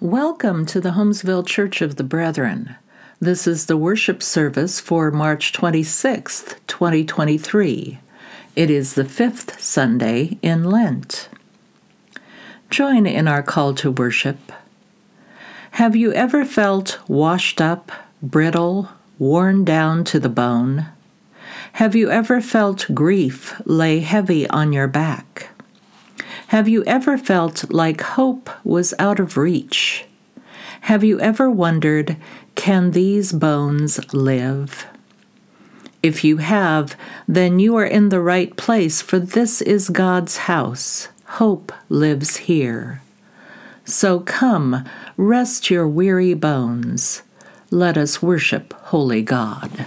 Welcome to the Holmesville Church of the Brethren. This is the worship service for March 26th, 2023. It is the fifth Sunday in Lent. Join in our call to worship. Have you ever felt washed up, brittle, worn down to the bone? Have you ever felt grief lay heavy on your back? Have you ever felt like hope was out of reach? Have you ever wondered, can these bones live? If you have, then you are in the right place, for this is God's house. Hope lives here. So come, rest your weary bones. Let us worship Holy God.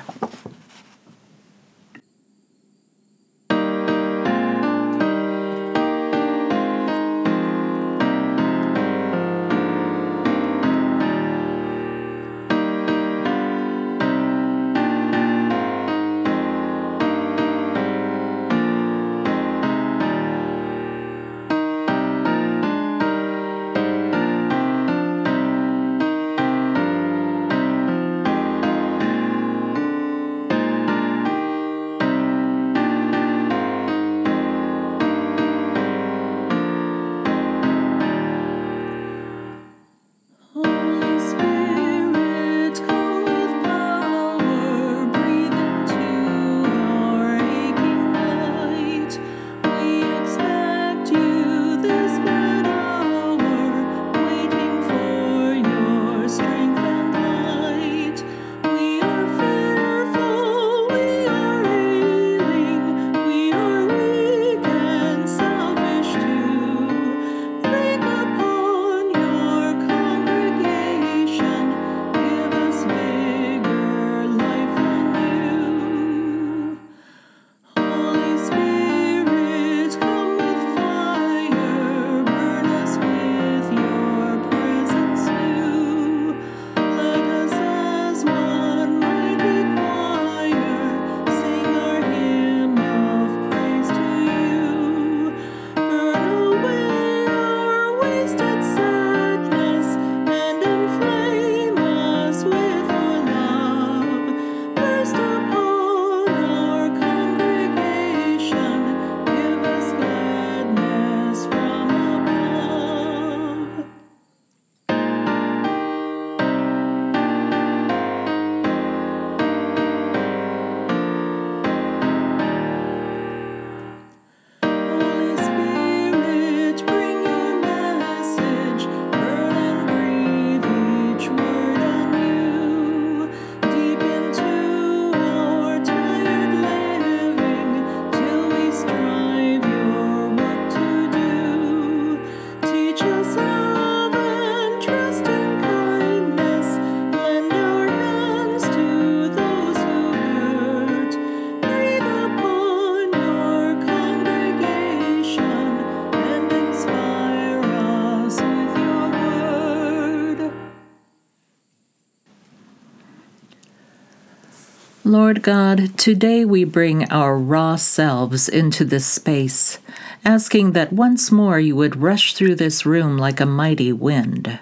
Lord God, today we bring our raw selves into this space, asking that once more you would rush through this room like a mighty wind.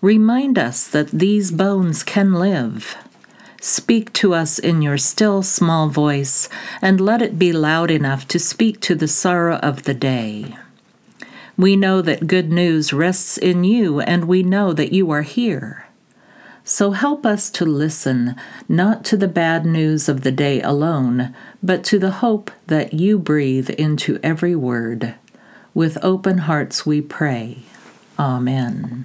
Remind us that these bones can live. Speak to us in your still small voice, and let it be loud enough to speak to the sorrow of the day. We know that good news rests in you, and we know that you are here. So help us to listen, not to the bad news of the day alone, but to the hope that you breathe into every word. With open hearts we pray. Amen.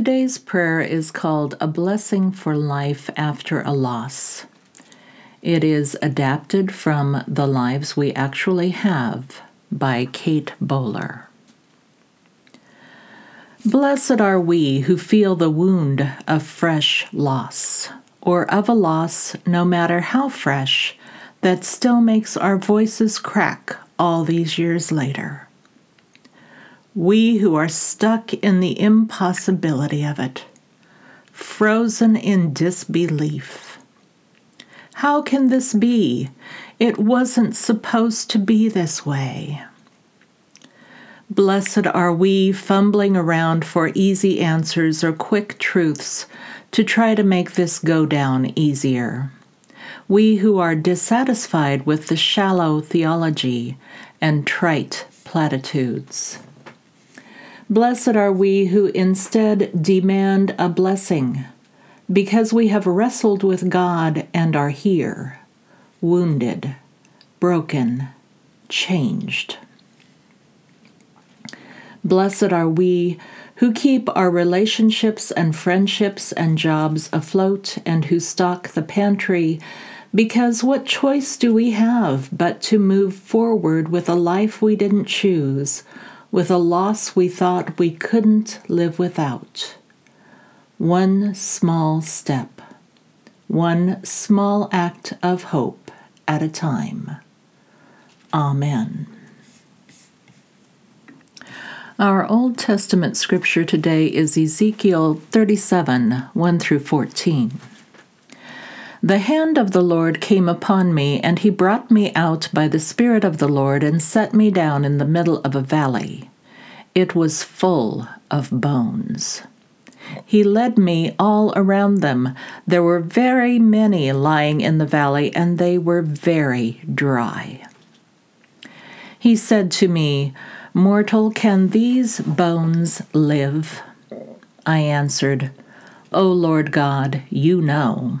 Today's prayer is called A Blessing for Life After a Loss. It is adapted from The Lives We Actually Have by Kate Bowler. Blessed are we who feel the wound of fresh loss, or of a loss, no matter how fresh, that still makes our voices crack all these years later we who are stuck in the impossibility of it, frozen in disbelief. How can this be? It wasn't supposed to be this way. Blessed are we fumbling around for easy answers or quick truths to try to make this go down easier. We who are dissatisfied with the shallow theology and trite platitudes. Blessed are we who instead demand a blessing, because we have wrestled with God and are here, wounded, broken, changed. Blessed are we who keep our relationships and friendships and jobs afloat and who stock the pantry, because what choice do we have but to move forward with a life we didn't choose? With a loss we thought we couldn't live without. One small step, one small act of hope at a time. Amen. Our Old Testament scripture today is Ezekiel 37 1 through 14. The hand of the Lord came upon me, and he brought me out by the Spirit of the Lord and set me down in the middle of a valley. It was full of bones. He led me all around them. There were very many lying in the valley, and they were very dry. He said to me, Mortal, can these bones live? I answered, O Lord God, you know.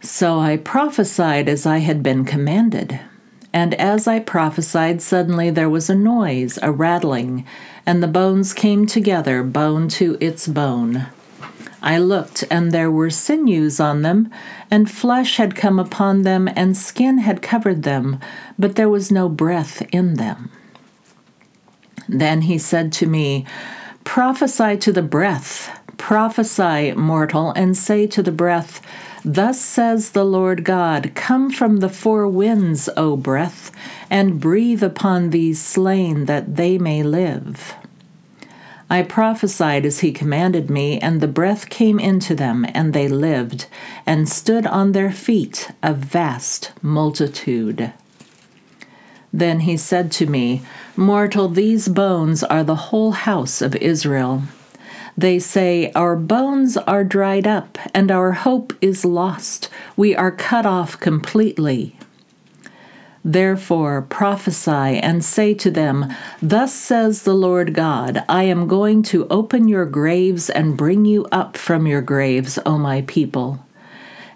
So I prophesied as I had been commanded. And as I prophesied, suddenly there was a noise, a rattling, and the bones came together, bone to its bone. I looked, and there were sinews on them, and flesh had come upon them, and skin had covered them, but there was no breath in them. Then he said to me, Prophesy to the breath, prophesy, mortal, and say to the breath, Thus says the Lord God Come from the four winds, O breath, and breathe upon these slain that they may live. I prophesied as he commanded me, and the breath came into them, and they lived, and stood on their feet, a vast multitude. Then he said to me, Mortal, these bones are the whole house of Israel. They say, Our bones are dried up, and our hope is lost. We are cut off completely. Therefore prophesy and say to them, Thus says the Lord God, I am going to open your graves and bring you up from your graves, O my people.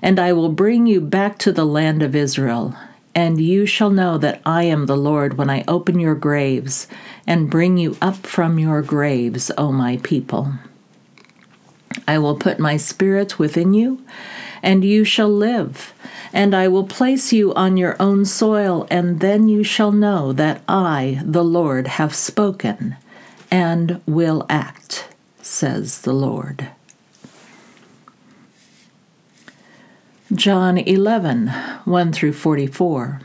And I will bring you back to the land of Israel. And you shall know that I am the Lord when I open your graves and bring you up from your graves, O my people. I will put my spirit within you, and you shall live. And I will place you on your own soil, and then you shall know that I, the Lord, have spoken and will act, says the Lord. John 11, 1 through 44.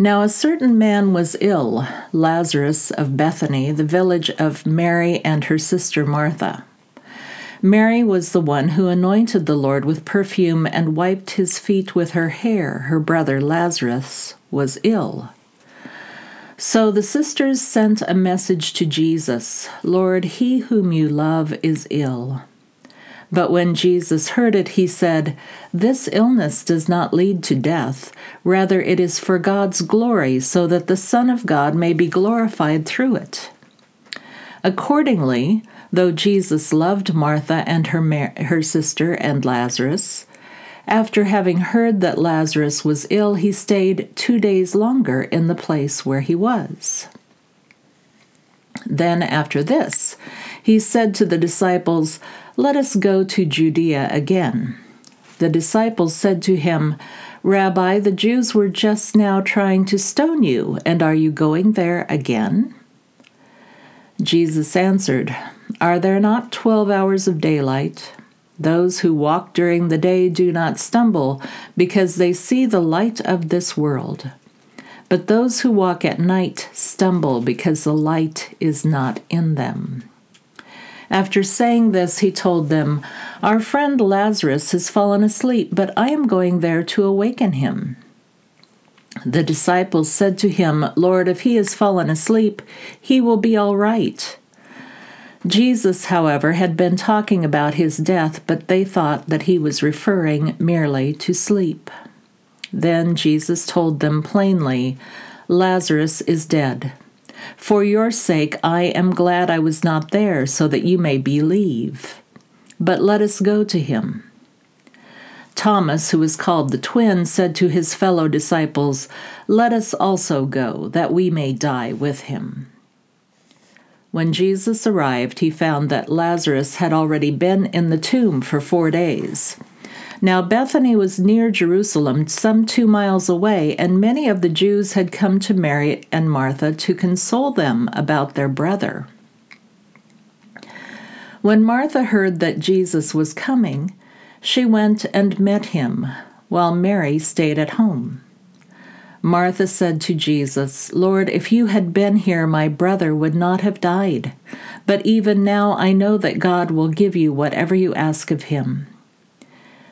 Now a certain man was ill, Lazarus of Bethany, the village of Mary and her sister Martha. Mary was the one who anointed the Lord with perfume and wiped his feet with her hair. Her brother Lazarus was ill. So the sisters sent a message to Jesus Lord, he whom you love is ill. But when Jesus heard it, he said, This illness does not lead to death. Rather, it is for God's glory, so that the Son of God may be glorified through it. Accordingly, though Jesus loved Martha and her, her sister and Lazarus, after having heard that Lazarus was ill, he stayed two days longer in the place where he was. Then, after this, he said to the disciples, Let us go to Judea again. The disciples said to him, Rabbi, the Jews were just now trying to stone you, and are you going there again? Jesus answered, Are there not twelve hours of daylight? Those who walk during the day do not stumble, because they see the light of this world. But those who walk at night stumble, because the light is not in them. After saying this, he told them, Our friend Lazarus has fallen asleep, but I am going there to awaken him. The disciples said to him, Lord, if he has fallen asleep, he will be all right. Jesus, however, had been talking about his death, but they thought that he was referring merely to sleep. Then Jesus told them plainly, Lazarus is dead. For your sake I am glad I was not there, so that you may believe. But let us go to him. Thomas, who is called the twin, said to his fellow disciples, Let us also go, that we may die with him. When Jesus arrived, he found that Lazarus had already been in the tomb for four days. Now Bethany was near Jerusalem, some two miles away, and many of the Jews had come to Mary and Martha to console them about their brother. When Martha heard that Jesus was coming, she went and met him, while Mary stayed at home. Martha said to Jesus, Lord, if you had been here, my brother would not have died. But even now I know that God will give you whatever you ask of him.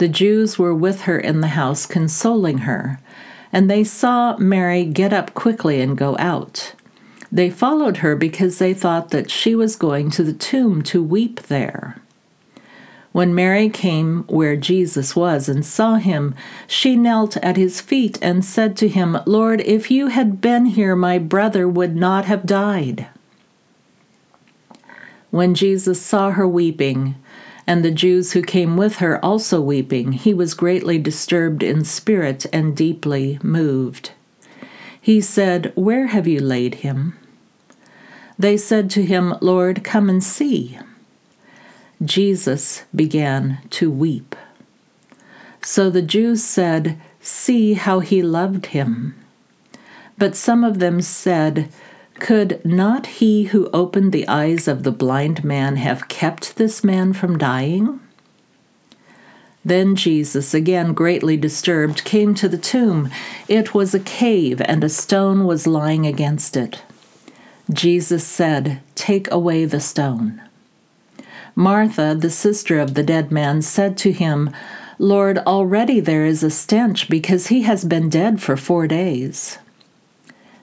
The Jews were with her in the house, consoling her, and they saw Mary get up quickly and go out. They followed her because they thought that she was going to the tomb to weep there. When Mary came where Jesus was and saw him, she knelt at his feet and said to him, Lord, if you had been here, my brother would not have died. When Jesus saw her weeping, and the Jews who came with her also weeping, he was greatly disturbed in spirit and deeply moved. He said, Where have you laid him? They said to him, Lord, come and see. Jesus began to weep. So the Jews said, See how he loved him. But some of them said, Could not he who opened the eyes of the blind man have kept this man from dying? Then Jesus, again greatly disturbed, came to the tomb. It was a cave, and a stone was lying against it. Jesus said, Take away the stone. Martha, the sister of the dead man, said to him, Lord, already there is a stench because he has been dead for four days.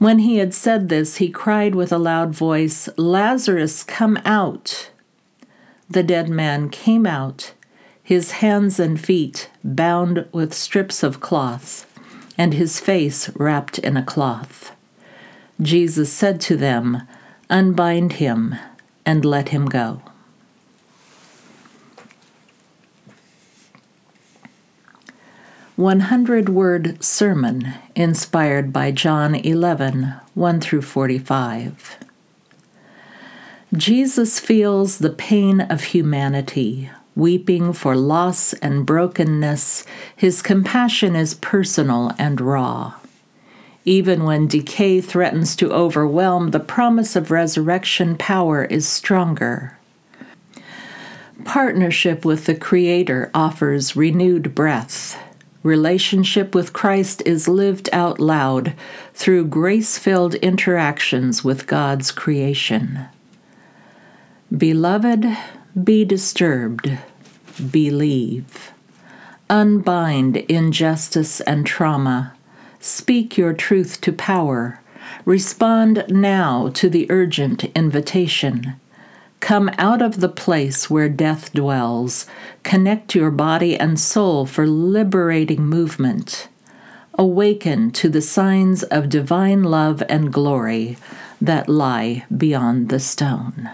When he had said this, he cried with a loud voice, Lazarus, come out! The dead man came out, his hands and feet bound with strips of cloth, and his face wrapped in a cloth. Jesus said to them, Unbind him and let him go. 100 word sermon inspired by John 11 1 through 45. Jesus feels the pain of humanity, weeping for loss and brokenness. His compassion is personal and raw. Even when decay threatens to overwhelm, the promise of resurrection power is stronger. Partnership with the Creator offers renewed breath Relationship with Christ is lived out loud through grace filled interactions with God's creation. Beloved, be disturbed, believe. Unbind injustice and trauma. Speak your truth to power. Respond now to the urgent invitation. Come out of the place where death dwells. Connect your body and soul for liberating movement. Awaken to the signs of divine love and glory that lie beyond the stone.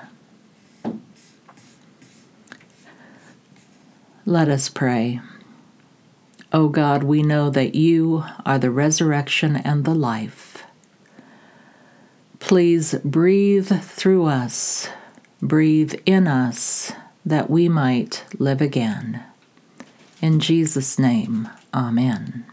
Let us pray. O oh God, we know that you are the resurrection and the life. Please breathe through us breathe in us that we might live again. In Jesus' name, Amen.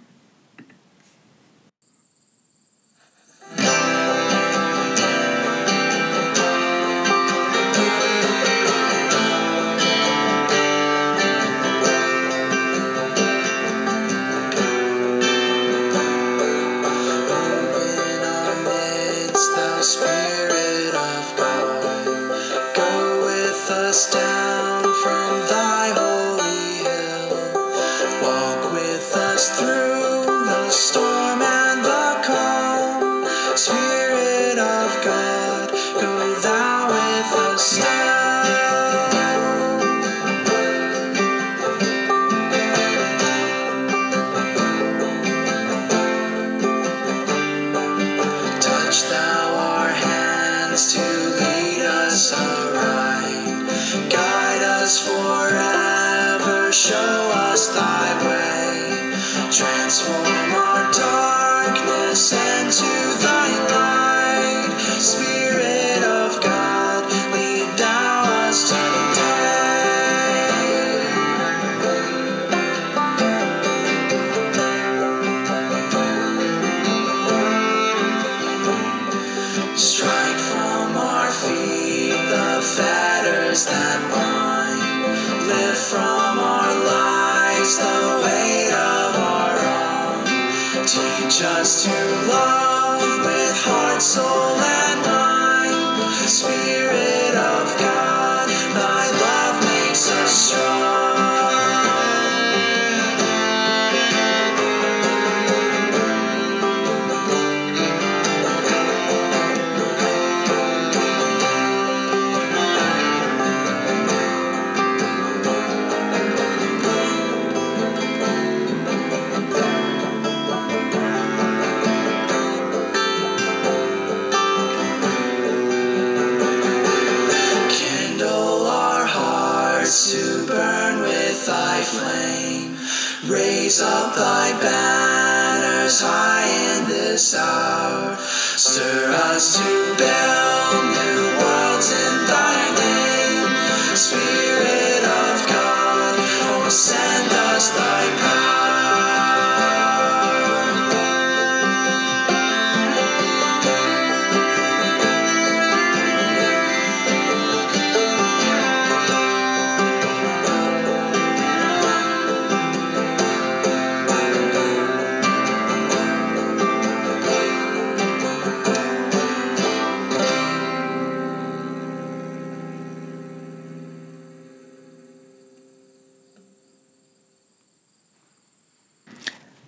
This hour. Stir us to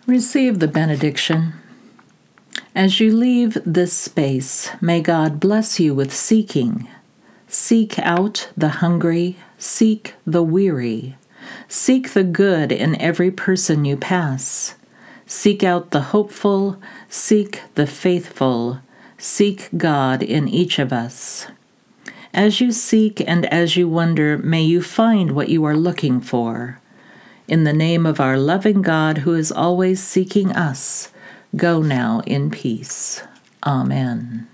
Receive the benediction. As you leave this space, may God bless you with seeking. Seek out the hungry, seek the weary, seek the good in every person you pass. Seek out the hopeful, seek the faithful, seek God in each of us. As you seek and as you wonder, may you find what you are looking for. In the name of our loving God who is always seeking us, go now in peace. Amen.